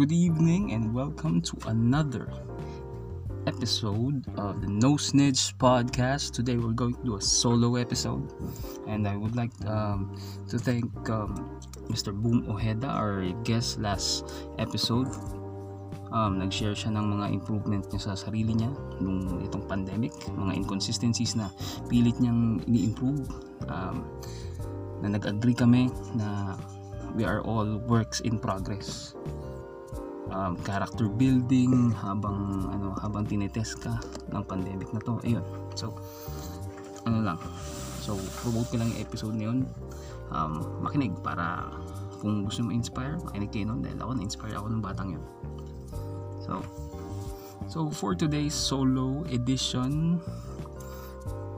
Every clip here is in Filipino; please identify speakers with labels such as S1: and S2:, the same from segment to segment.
S1: good evening and welcome to another episode of the No Snitch podcast. Today we're going to do a solo episode, and I would like um, to thank um, Mr. Boom Ojeda, our guest last episode. Um, nag-share siya ng mga improvement niya sa sarili niya nung itong pandemic, mga inconsistencies na pilit niyang ini-improve. Um, na nag-agree kami na we are all works in progress um, character building habang ano habang tinetest ka ng pandemic na to. Ayun. So ano lang. So promote ko lang yung episode na yun. Um, makinig para kung gusto mo inspire makinig kayo nun dahil ako na-inspire ako ng batang yun. So so for today's solo edition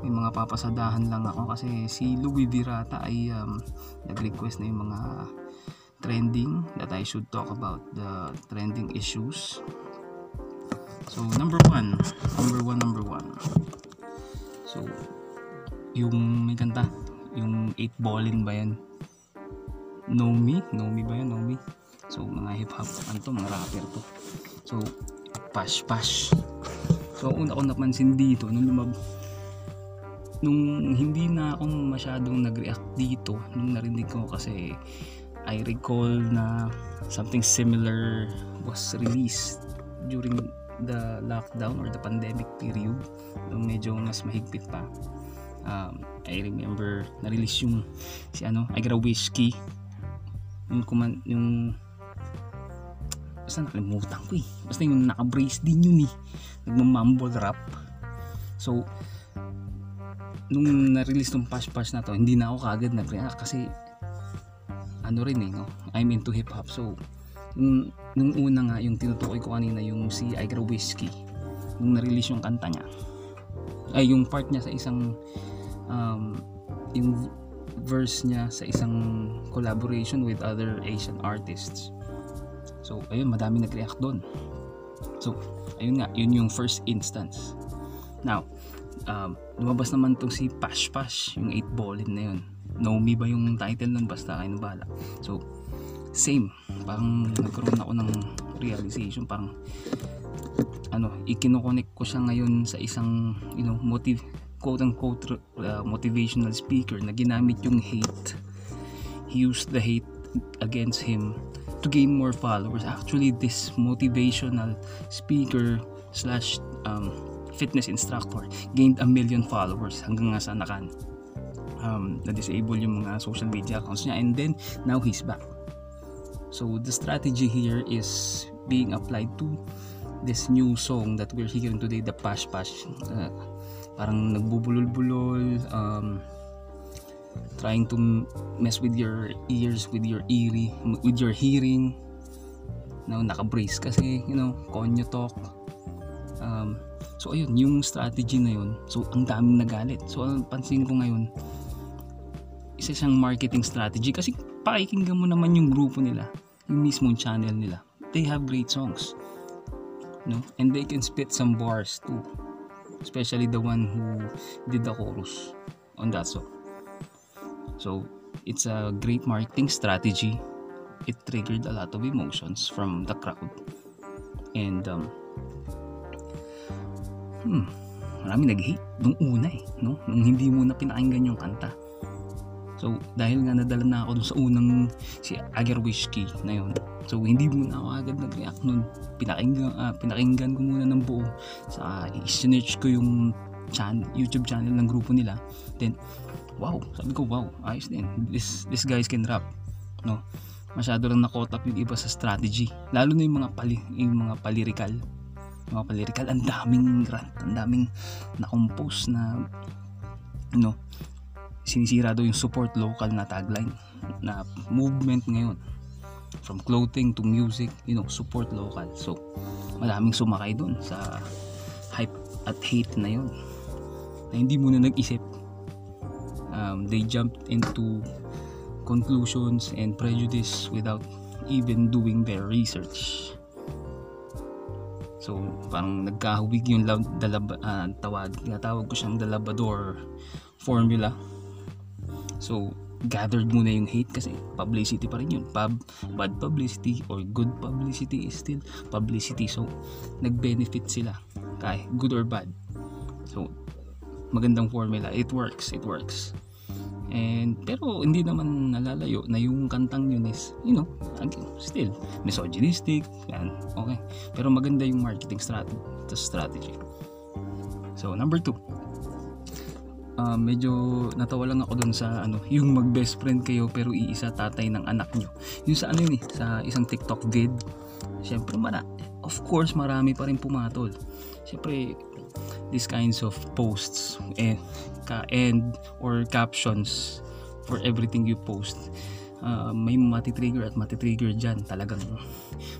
S1: may mga papasadahan lang ako kasi si Louis Virata ay um, nag-request na yung mga trending that I should talk about the trending issues. So number one number one number one. So yung may kanta yung 8 ballin ba yan? Know Me Know Me ba yan? Know Me so mga hip hop ano to mga rapper to. So Pash Pash. So una ko napansin dito nung lumab nung hindi na ako masyadong nag-react dito nung narinig ko kasi I recall na something similar was released during the lockdown or the pandemic period nung medyo mas mahigpit pa. Um, I remember na-release yung si ano I got a whiskey yung kuman yung basta nakalimutan ko eh. Basta yung naka-brace din yun eh. Nagmamumble rap. So nung na-release tong Pash Pash na to hindi na ako kagad nag-react kasi ano rin eh, no? I'm into hip hop. So, nung, nung una nga, yung tinutukoy ko kanina, yung si Iger Whiskey, nung na-release yung kanta niya, ay yung part niya sa isang, um, yung verse niya sa isang collaboration with other Asian artists. So, ayun, madami nag-react doon. So, ayun nga, yun yung first instance. Now, um, lumabas naman tong si Pash Pash, yung 8 ballin na yun Nomi ba yung title nun? Basta kayo bala so same. Parang nagkaroon ako ng realization. Parang ano ikinokonek ko siya ngayon sa isang you know motive quote unquote uh, motivational speaker na ginamit yung hate. He used the hate against him to gain more followers. Actually this motivational speaker slash um, fitness instructor gained a million followers hanggang nga sa nakan um, na-disable yung mga social media accounts niya and then now he's back. So the strategy here is being applied to this new song that we're hearing today the Pash Pash. Uh, parang nagbubulol-bulol um, trying to mess with your ears with your eerie with your hearing. No, naka-brace kasi you know konyo talk. Um, so ayun yung strategy na yun. So ang daming nagalit. So pansin ko ngayon isa siyang marketing strategy kasi pakikinggan mo naman yung grupo nila yung mismong channel nila. They have great songs no? And they can spit some bars too especially the one who did the chorus on that song. So it's a great marketing strategy. It triggered a lot of emotions from the crowd. And um hmm marami nag-hate nung una eh no? Nung hindi mo na pinakinggan yung kanta So, dahil nga nadala na ako dun sa unang si Agar Whiskey na yun. So, hindi muna ako agad nag-react nun. Pinakinggan, uh, pinakinggan ko muna ng buo. Sa i-search ko yung chan YouTube channel ng grupo nila. Then, wow, sabi ko, wow, ayos din. This, this guys can rap. No? Masyado lang nakotap yung iba sa strategy. Lalo na yung mga, pali, yung mga palirikal. Mga palirikal, ang daming rant, ang daming na-compose na, know, sinisira daw yung support local na tagline na movement ngayon. From clothing to music you know support local. So maraming sumakay doon sa hype at hate na yun. Na hindi muna nag-isip. Um, they jumped into conclusions and prejudice without even doing their research. So parang nagkahubig yung lab, dalab, uh, tawag, tawag ko siyang dalabador formula So, gathered muna yung hate kasi publicity pa rin yun. Pub, bad publicity or good publicity is still publicity. So nag-benefit sila kahit good or bad. So magandang formula. It works it works. And pero hindi naman nalalayo na yung kantang yun is you know still misogynistic yan okay. Pero maganda yung marketing strategy strategy. So number two uh, medyo natawa lang ako dun sa ano yung mag best friend kayo pero iisa tatay ng anak nyo. Yung sa ano yun eh sa isang tiktok vid. Syempre mara of course marami pa rin pumatol. Syempre these kinds of posts and ka end or captions for everything you post uh, may matitrigger at matitrigger dyan. Talagang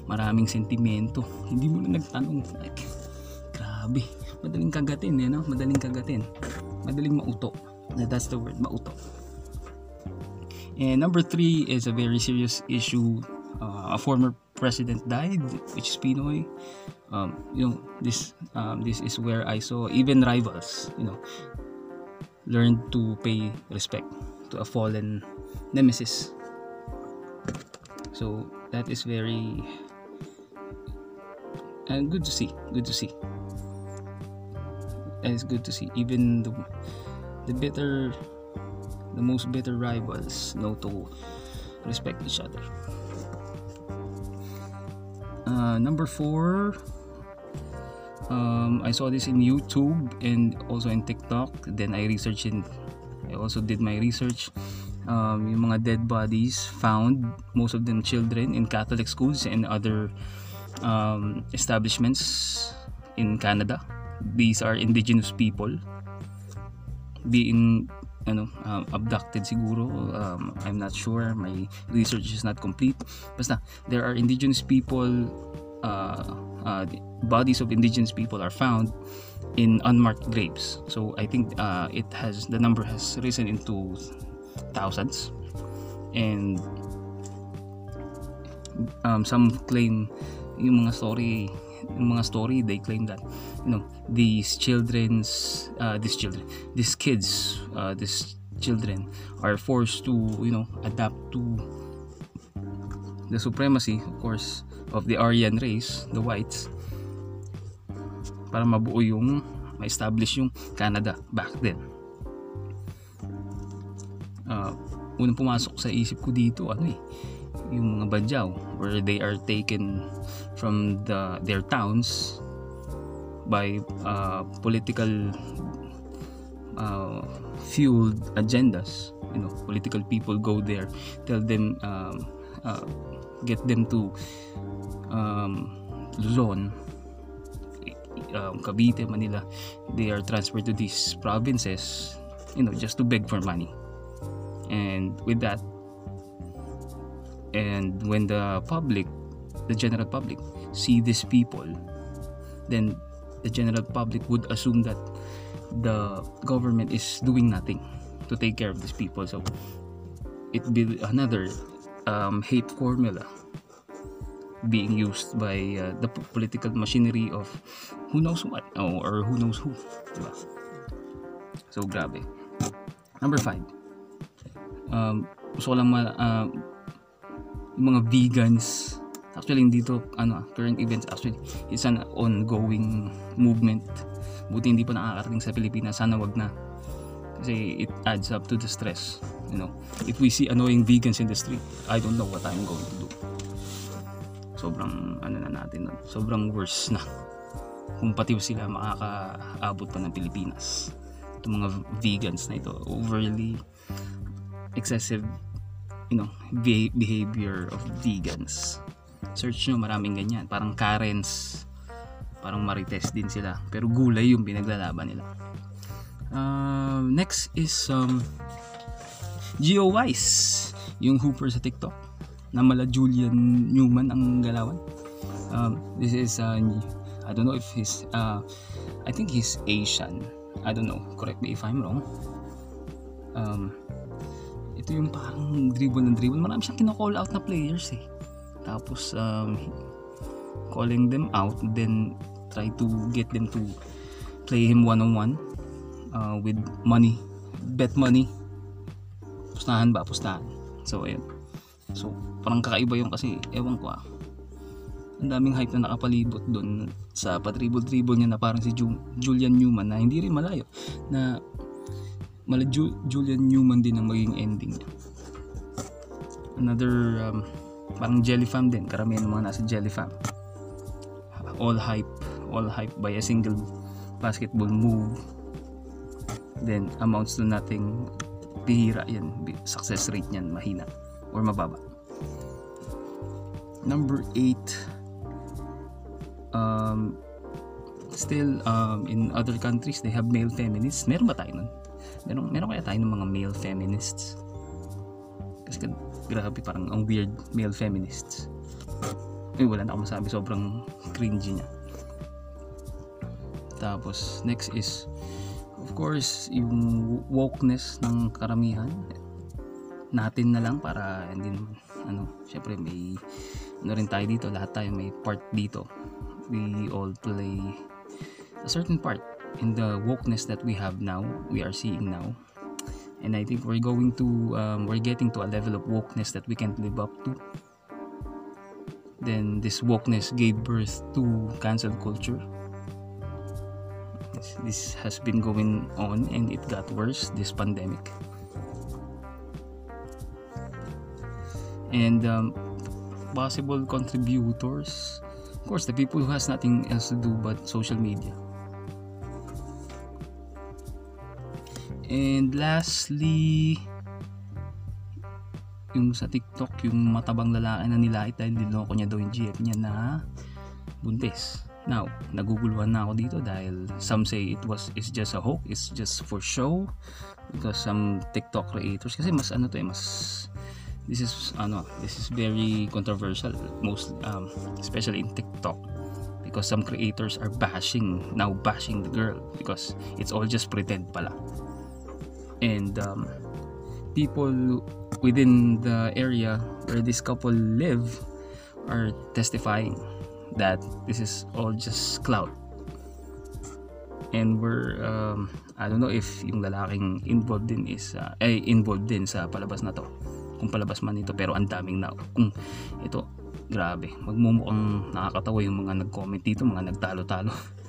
S1: maraming sentimento. Hindi mo na nagtanong like, grabe madaling kagatin eh, no? madaling kagatin madaling that's the word mauto. And number three is a very serious issue. Uh, a former president died which is Pinoy. Um, you know this um, this is where I saw even rivals you know learn to pay respect to a fallen nemesis. So that is very and good to see good to see and it's good to see even the the bitter the most bitter rivals know to respect each other uh, number four um, I saw this in YouTube and also in TikTok. Then I researched in, I also did my research. Um, yung mga dead bodies found, most of them children in Catholic schools and other um, establishments in Canada. These are indigenous people being ano, um, abducted siguro. Um, I'm not sure. My research is not complete. Basta, there are indigenous people uh, uh, bodies of indigenous people are found in unmarked graves. So I think uh, it has the number has risen into thousands, and um, some claim yung mga story mga story they claim that you know these children's uh, these children these kids uh, these children are forced to you know adapt to the supremacy of course of the Aryan race, the whites, para mabuo yung ma-establish yung Canada back then. Uh, unang pumasok sa isip ko dito, ano eh, yung mga Badyaw where they are taken from the their towns by uh, political uh, fueled agendas you know political people go there tell them um, uh, get them to um, Luzon, um, Cavite, Manila, they are transferred to these provinces, you know, just to beg for money. And with that, and when the public, the general public, see these people, then the general public would assume that the government is doing nothing to take care of these people. So it be another um, hate formula being used by uh, the political machinery of who knows what oh, or who knows who diba? so grabe number 5 um, lang ma, uh, yung mga vegans. Actually dito ano current events. Actually it's an ongoing movement. Buti hindi pa nakakarating sa Pilipinas. Sana wag na. Kasi it adds up to the stress you know. If we see annoying vegans in the street I don't know what I'm going to do. Sobrang ano na natin sobrang worse na. Kung pati sila makakaabot pa ng Pilipinas. Itong mga vegans na ito overly excessive you know behavior of vegans search nyo maraming ganyan parang Karens parang Marites din sila pero gulay yung pinaglalaban nila uh, next is um, Geo Wise yung hooper sa TikTok na mala Julian Newman ang galawan. Um, this is uh, I don't know if he's uh, I think he's Asian. I don't know. Correct me if I'm wrong. Um, ito yung parang dribble ng dribble. Marami siyang kino-call out na players eh. Tapos um, calling them out then try to get them to play him one on one uh, with money. Bet money. Pustahan ba? Pustahan. So ayun. So parang kakaiba yung kasi ewan ko ah. Ang daming hype na nakapalibot doon sa patribol-tribol niya na parang si Ju- Julian Newman na hindi rin malayo na mala Ju- Julian Newman din ang magiging ending niya. Another um, parang Jellyfam din. Karamihan ng mga nasa Jellyfam all hype all hype by a single basketball move. Then amounts to nothing bihira yan. Success rate niyan mahina or mababa. Number 8 um, still um, in other countries they have male feminists. Meron ba tayo nun? Meron, meron kaya tayo ng mga male feminists. Kasi grabe parang ang weird male feminists. Eh wala na akong masabi sobrang cringy niya. Tapos next is of course yung wokeness ng karamihan. Natin na lang para hindi naman ano syempre may ano rin tayo dito lahat tayo may part dito. We all play a certain part in the wokeness that we have now we are seeing now. And I think we're going to um, we're getting to a level of wokeness that we can't live up to. Then this wokeness gave birth to cancel culture. This, this has been going on and it got worse this pandemic. And um, possible contributors of course the people who has nothing else to do but social media and lastly yung sa TikTok yung matabang lalaki na nilait dahil niloko niya daw yung GF niya na buntis. Now naguguluhan na ako dito dahil some say it was it's just a hoax it's just for show because some TikTok creators kasi mas ano to eh mas this is ano this is very controversial most um, especially in TikTok because some creators are bashing now bashing the girl because it's all just pretend pala and um, people within the area where this couple live are testifying that this is all just clout. And we're um, I don't know if yung lalaking involved din is uh, eh involved din sa palabas na to. Kung palabas man ito pero ang daming na kung ito grabe. Magmumukhang nakakatawa yung mga nag-comment dito mga nagtalo-talo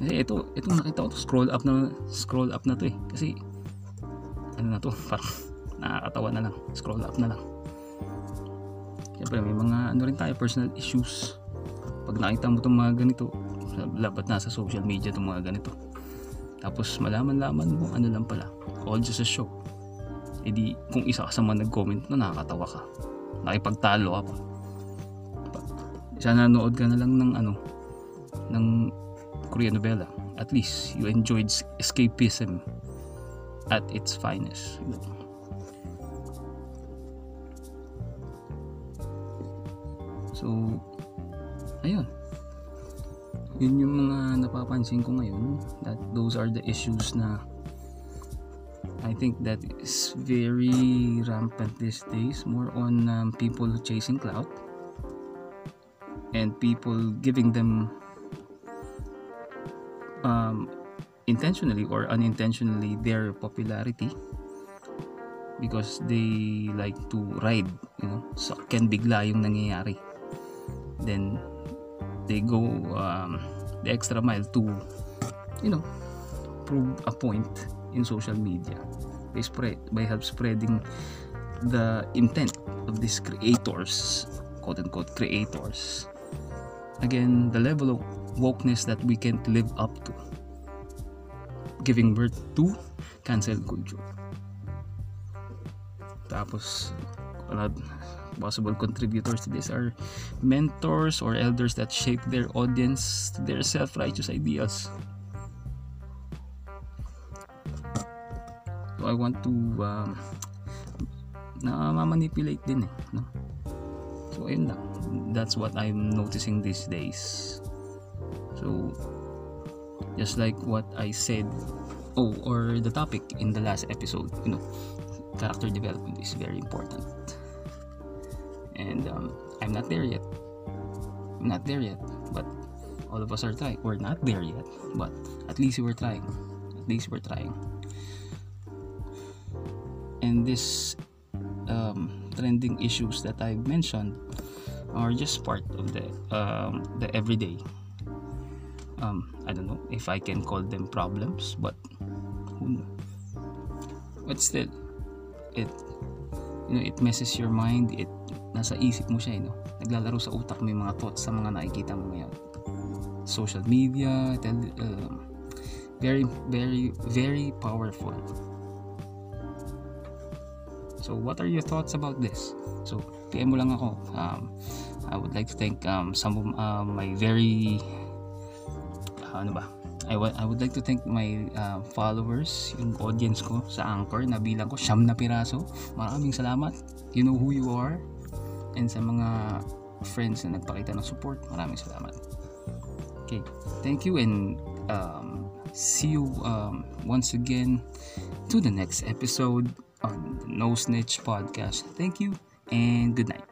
S1: kasi ito itong nakita ko to scroll up na scroll up na to eh. Kasi ano na to parang nakakatawa na lang. Scroll up na lang. Siyempre may mga ano rin tayo personal issues. Pag nakita mo itong mga ganito labat na sa social media itong mga ganito. Tapos malaman-laman mo ano lang pala. All just a show edi kung isa ka sa mga nag-comment na nakakatawa ka. Nakipagtalo ka pa sana nanood ka na lang ng ano ng Korean novela. At least you enjoyed escapism at its finest. So ayun. Yun yung mga napapansin ko ngayon that those are the issues na I think that is very rampant these days more on um, people chasing clout and people giving them um, intentionally or unintentionally their popularity because they like to ride you know so can bigla yung nangyayari. Then they go um, the extra mile to you know prove a point in social media by spread by help spreading the intent of these creators quote unquote creators. Again the level of wokeness that we can't live up to giving birth to cancel culture tapos possible contributors to this are mentors or elders that shape their audience to their self-righteous ideas. so I want to um, na manipulate din eh no? so ayun lang that's what I'm noticing these days so just like what I said oh or the topic in the last episode you know character development is very important. And um, I'm not there yet. I'm not there yet but all of us are trying. We're not there yet but at least we're trying. At least we're trying. And this um, trending issues that I've mentioned are just part of the um, the everyday um, I don't know if I can call them problems but who but still it you know it messes your mind. It nasa isip mo siya eh, no? naglalaro sa utak mo yung mga thoughts sa mga nakikita mo ngayon. Social media tel, uh, very very very powerful. So what are your thoughts about this? So PM mo lang ako. Um, I would like to thank um, some of uh, my very ano ba I, wa- I would like to thank my uh, followers, yung audience ko sa Anchor, nabilang ko siyam na piraso. Maraming salamat. You know who you are. And sa mga friends na nagpakita ng support, maraming salamat. Okay, thank you and um, see you um, once again to the next episode of the No Snitch Podcast. Thank you and good night.